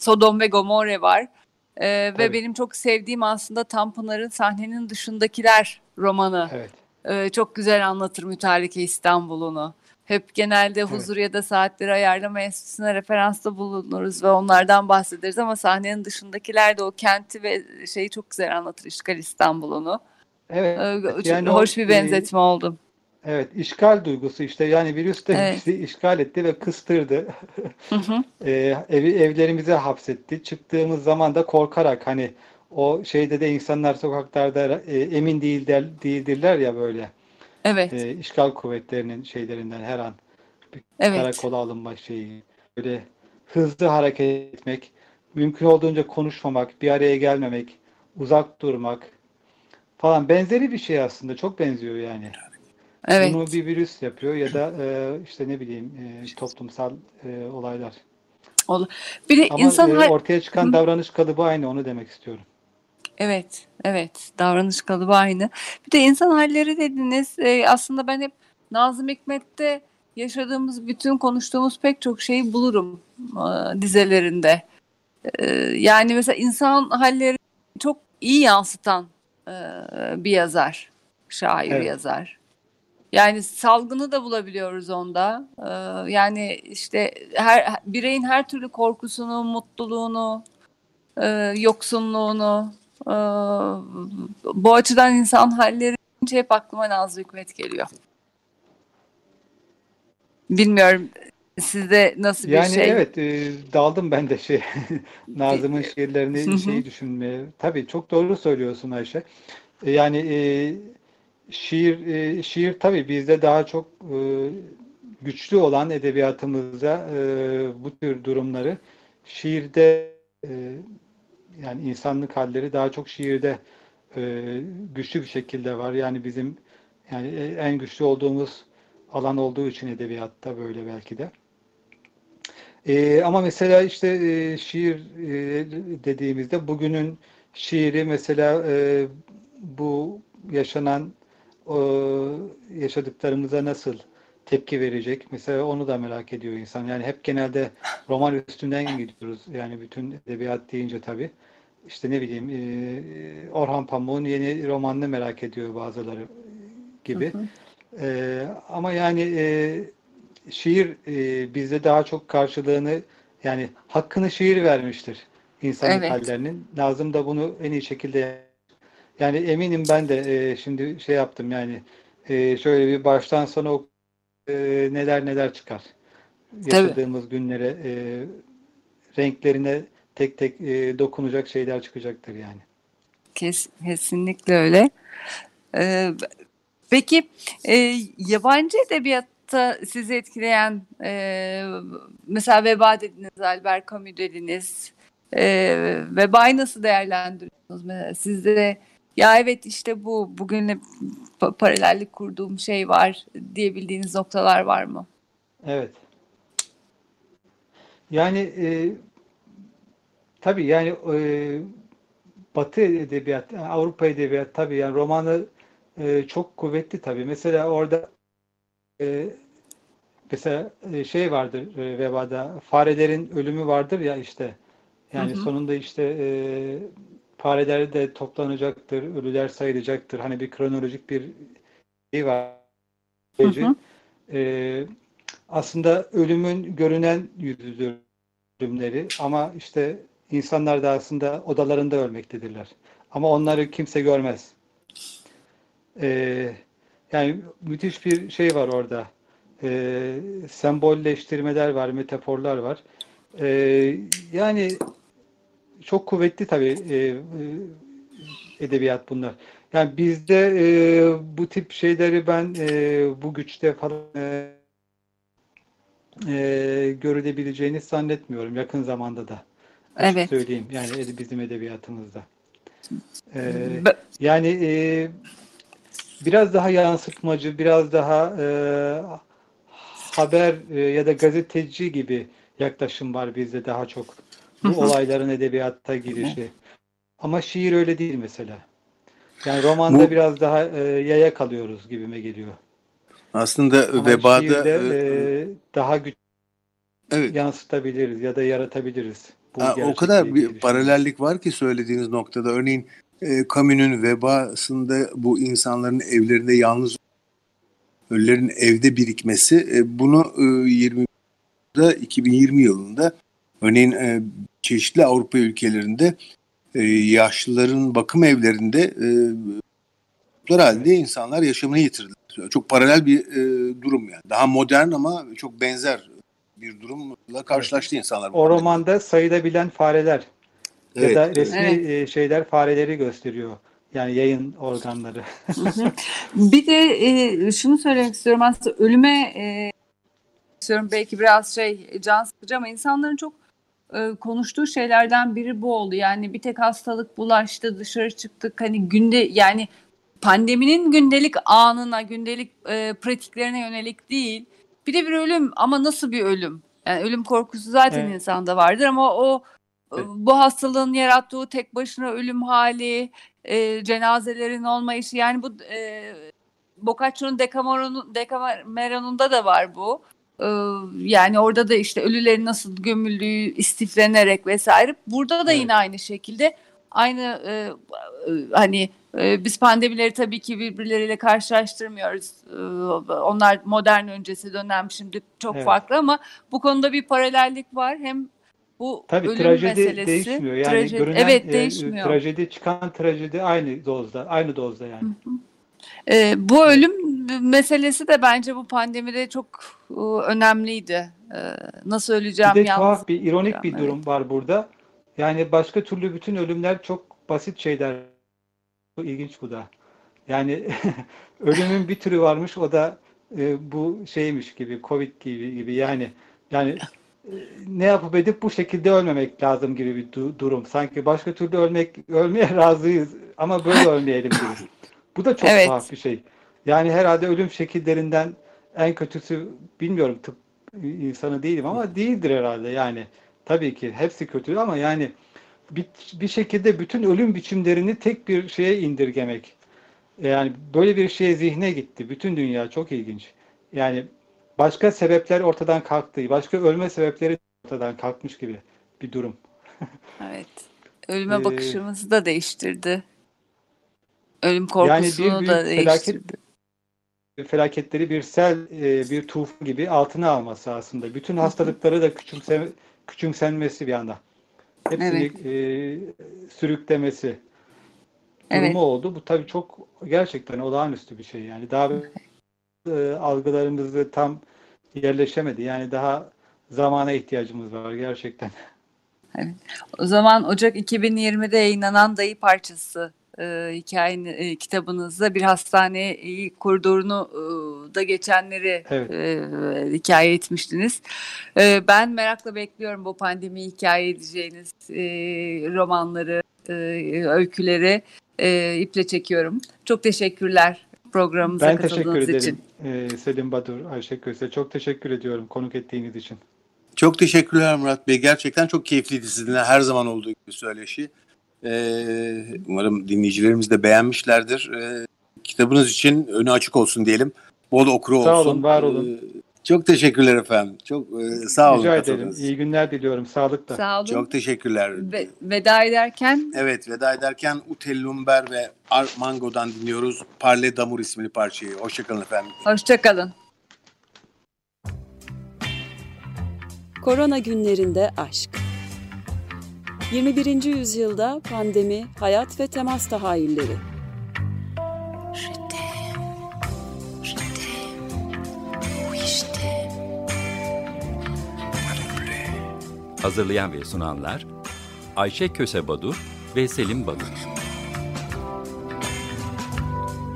Sodom ve Gomorre var. E, ve Tabii. benim çok sevdiğim aslında Tanpınar'ın Sahnenin Dışındakiler romanı. Evet. Ee, çok güzel anlatır Mütareke İstanbul'unu. Hep genelde huzur ya da saatleri ayarlama enstitüsüne referansta bulunuruz ve onlardan bahsederiz ama sahnenin dışındakiler de o kenti ve şeyi çok güzel anlatır İşgal İstanbul'unu. Evet. Ee, yani o, hoş bir e, benzetme oldu. Evet, işgal duygusu işte yani virüs de Evet. bizi işgal etti ve kıstırdı. Hı hı. e, evi evlerimize hapsetti. Çıktığımız zaman da korkarak hani o şeyde de insanlar sokaklarda e, emin değil değildirler ya böyle Evet, e, işgal kuvvetlerinin şeylerinden her an bir evet, karakola alınma şeyi böyle hızlı hareket etmek mümkün olduğunca konuşmamak, bir araya gelmemek, uzak durmak falan benzeri bir şey aslında. Çok benziyor yani. Evet. Bunu bir virüs yapıyor ya da e, işte ne bileyim e, toplumsal e, olaylar. Bir de Ama insan e, ortaya çıkan davranış kalıbı aynı onu demek istiyorum. Evet, evet. Davranış kalıbı aynı. Bir de insan halleri dediniz. Ee, aslında ben hep Nazım Hikmet'te yaşadığımız, bütün konuştuğumuz pek çok şeyi bulurum e, dizelerinde. Ee, yani mesela insan halleri çok iyi yansıtan e, bir yazar, şair Evet. yazar. Yani salgını da bulabiliyoruz onda. Ee, yani işte her bireyin her türlü korkusunu, mutluluğunu, e, yoksunluğunu, ee, bu açıdan insan halleri hep aklıma Nazım Hikmet geliyor. Bilmiyorum sizde nasıl bir Yani şey? evet e, daldım ben de şey Nazım'ın şiirlerini şeyi düşünmeye. Tabii çok doğru söylüyorsun Ayşe. E, Yani e, şiir e, şiir tabii bizde daha çok e, güçlü olan edebiyatımızda e, bu tür durumları şiirde e, yani insanlık halleri daha çok şiirde e, güçlü bir şekilde var. Yani bizim yani en güçlü olduğumuz alan olduğu için edebiyatta böyle belki de. Ee, ama mesela işte e, şiir e, dediğimizde bugünün şiiri mesela e, bu yaşanan o, yaşadıklarımıza nasıl tepki verecek? Mesela onu da merak ediyor insan. Yani hep genelde roman üstünden gidiyoruz. Yani bütün edebiyat deyince tabii. İşte ne bileyim e, Orhan Pamuk'un yeni romanını merak ediyor bazıları gibi. Hı hı. Ee, ama yani e, şiir e, bizde daha çok karşılığını yani hakkını şiir vermiştir insanlık Evet. hallerinin. Nazım da bunu en iyi şekilde yani eminim ben de e, şimdi şey yaptım yani e, şöyle bir baştan sona ok- e, neler neler çıkar. Yaşadığımız günlere e, renklerine tek tek e, dokunacak şeyler çıkacaktır yani. Kes, kesinlikle öyle. Ee, peki e, yabancı edebiyatta sizi etkileyen e, mesela Veba dediniz, Albert Camus dediniz. E, Veba'yı nasıl değerlendiriyorsunuz? Mesela sizde ya evet işte bu bugünle pa- paralellik kurduğum şey var diyebildiğiniz noktalar var mı? Evet. Yani e, tabii yani e, Batı edebiyat, yani Avrupa edebiyat tabii yani romanı e, çok kuvvetli tabii. Mesela orada e, mesela e, şey vardır e, Veba'da farelerin ölümü vardır ya işte. Yani Hı hı. sonunda işte e, fareler de toplanacaktır, ölüler sayılacaktır. Hani bir kronolojik bir şey var. Hı hı. Ee, aslında ölümün görünen yüzüdür ölümleri ama işte insanlar da aslında odalarında ölmektedirler. Ama onları kimse görmez. Ee, yani müthiş bir şey var orada. Ee, sembolleştirmeler var, metaforlar var. Ee, yani çok kuvvetli tabii e, e, edebiyat bunlar. Yani bizde e, bu tip şeyleri ben e, bu güçte falan e, e, görülebileceğini zannetmiyorum yakın zamanda da. Evet. söyleyeyim yani ed- bizim edebiyatımızda. E, yani e, biraz daha yansıtmacı, biraz daha e, haber e, ya da gazeteci gibi yaklaşım var bizde daha çok. Bu olayların edebiyatta girişi. Ama şiir öyle değil mesela. Yani romanda Bu- biraz daha e, yaya kalıyoruz gibime geliyor. Aslında Ama vebada şiirde e, e, daha güç evet yansıtabiliriz ya da yaratabiliriz. Bu Ha, o kadar bir paralellik var ki söylediğiniz noktada. Örneğin e, Camus'un vebasında bu insanların evlerinde yalnız ölülerin evde birikmesi e, bunu e, 20'da 2020 yılında örneğin e, çeşitli Avrupa ülkelerinde e, yaşlıların bakım evlerinde e, halinde insanlar yaşamını yitirdiler. Çok paralel bir e, durum yani. Daha modern ama çok benzer bir durumla karşılaştı insanlar. O romanda sayılabilen fareler Evet, ya da resmi Evet. şeyler fareleri gösteriyor. Yani yayın organları. Bir de e, şunu söylemek istiyorum aslında ölüme e, istiyorum belki biraz şey can sıkıcı ama insanların çok e, konuştuğu şeylerden biri bu oldu. Yani bir tek hastalık bulaştı, dışarı çıktık. Hani günde yani pandeminin gündelik anına, gündelik e, pratiklerine yönelik değil. Bir de bir ölüm ama nasıl bir ölüm? Yani ölüm korkusu zaten evet. insanda vardır ama o evet. bu hastalığın yarattığı tek başına ölüm hali, e, cenazelerin olmayışı yani bu e, Boccaccio'nun Decameron'unda da var bu. E, yani orada da işte ölülerin nasıl gömüldüğü istiflenerek vesaire. Burada da evet. yine aynı şekilde aynı e, e, hani e, biz pandemileri tabii ki birbirleriyle karşılaştırmıyoruz. E, onlar modern öncesi dönem şimdi çok evet. farklı ama bu konuda bir paralellik var. Hem bu Tabii ölüm trajedi meselesi, değişmiyor. Yani trajedi, görünen evet, e, değişmiyor. trajedi çıkan trajedi aynı dozda, aynı dozda yani. Hı hı. E, bu ölüm meselesi de bence bu pandemide çok e, önemliydi. E, nasıl öleceğim bir de yalnız. tuhaf bir ironik bir evet. durum var burada. Yani başka türlü bütün ölümler çok basit şeyler. Bu ilginç bu da. Yani ölümün bir türü varmış o da e, bu şeymiş gibi Covid gibi gibi yani yani e, ne yapıp edip bu şekilde ölmemek lazım gibi bir du- durum. Sanki başka türlü ölmek ölmeye razıyız ama böyle ölmeyelim gibi. Bu da çok Evet. tuhaf bir şey. Yani herhalde ölüm şekillerinden en kötüsü bilmiyorum tıp insanı değilim ama değildir herhalde yani. Tabii ki hepsi kötü ama yani bir, bir şekilde bütün ölüm biçimlerini tek bir şeye indirgemek. Yani böyle bir şey zihne gitti. Bütün dünya çok ilginç. Yani başka sebepler ortadan kalktı. Başka ölme sebepleri ortadan kalkmış gibi bir durum. Evet. Ölüme Ee, bakışımızı da değiştirdi. Ölüm Yani korkusunu bir da büyük felaket felaketleri bir sel, e, bir tufan gibi altına alması aslında. Bütün hastalıkları da küçümse, küçümsenmesi bir anda. Hepsini e, sürüklemesi durumu Evet. oldu. Bu tabii çok gerçekten olağanüstü bir şey. Yani daha e, algılarımızı tam yerleşemedi. Yani daha zamana ihtiyacımız var gerçekten. O zaman Ocak 2020'de yayınlanan Dayı Parçası e, hikayenin e, kitabınızda bir hastane koridorunu e, da geçenleri Evet. e, hikaye etmiştiniz. E, ben merakla bekliyorum bu pandemi hikaye edeceğiniz e, romanları, e, öyküleri e, iple çekiyorum. Çok teşekkürler programımıza Ben teşekkür katıldığınız ederim için. e, Selim Badur, Ayşe Köse. Çok teşekkür ediyorum konuk ettiğiniz için. Çok teşekkürler Murat Bey. Gerçekten çok keyifliydi sizinle her zaman olduğu gibi söyleşi. Ee, umarım dinleyicilerimiz de beğenmişlerdir. Ee, kitabınız için önü açık olsun diyelim. Bol okuru olsun. Sağ olun, var olun. Ee, çok teşekkürler efendim. Çok e, sağ olun. Rica ederim. İyi günler diliyorum. Sağlıkla. Sağ olun. Çok teşekkürler. Ve, veda ederken Evet veda ederken Utel Lumber ve Armango'dan dinliyoruz. Parle Damur isimli parçayı. Hoşçakalın efendim. hoşçakalın. Korona günlerinde aşk. 21. yüzyılda pandemi, hayat ve temas tahayyülleri. Hazırlayan ve sunanlar Ayşe Köse Badur ve Selim Badur.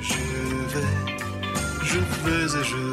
Je vais, je vais et je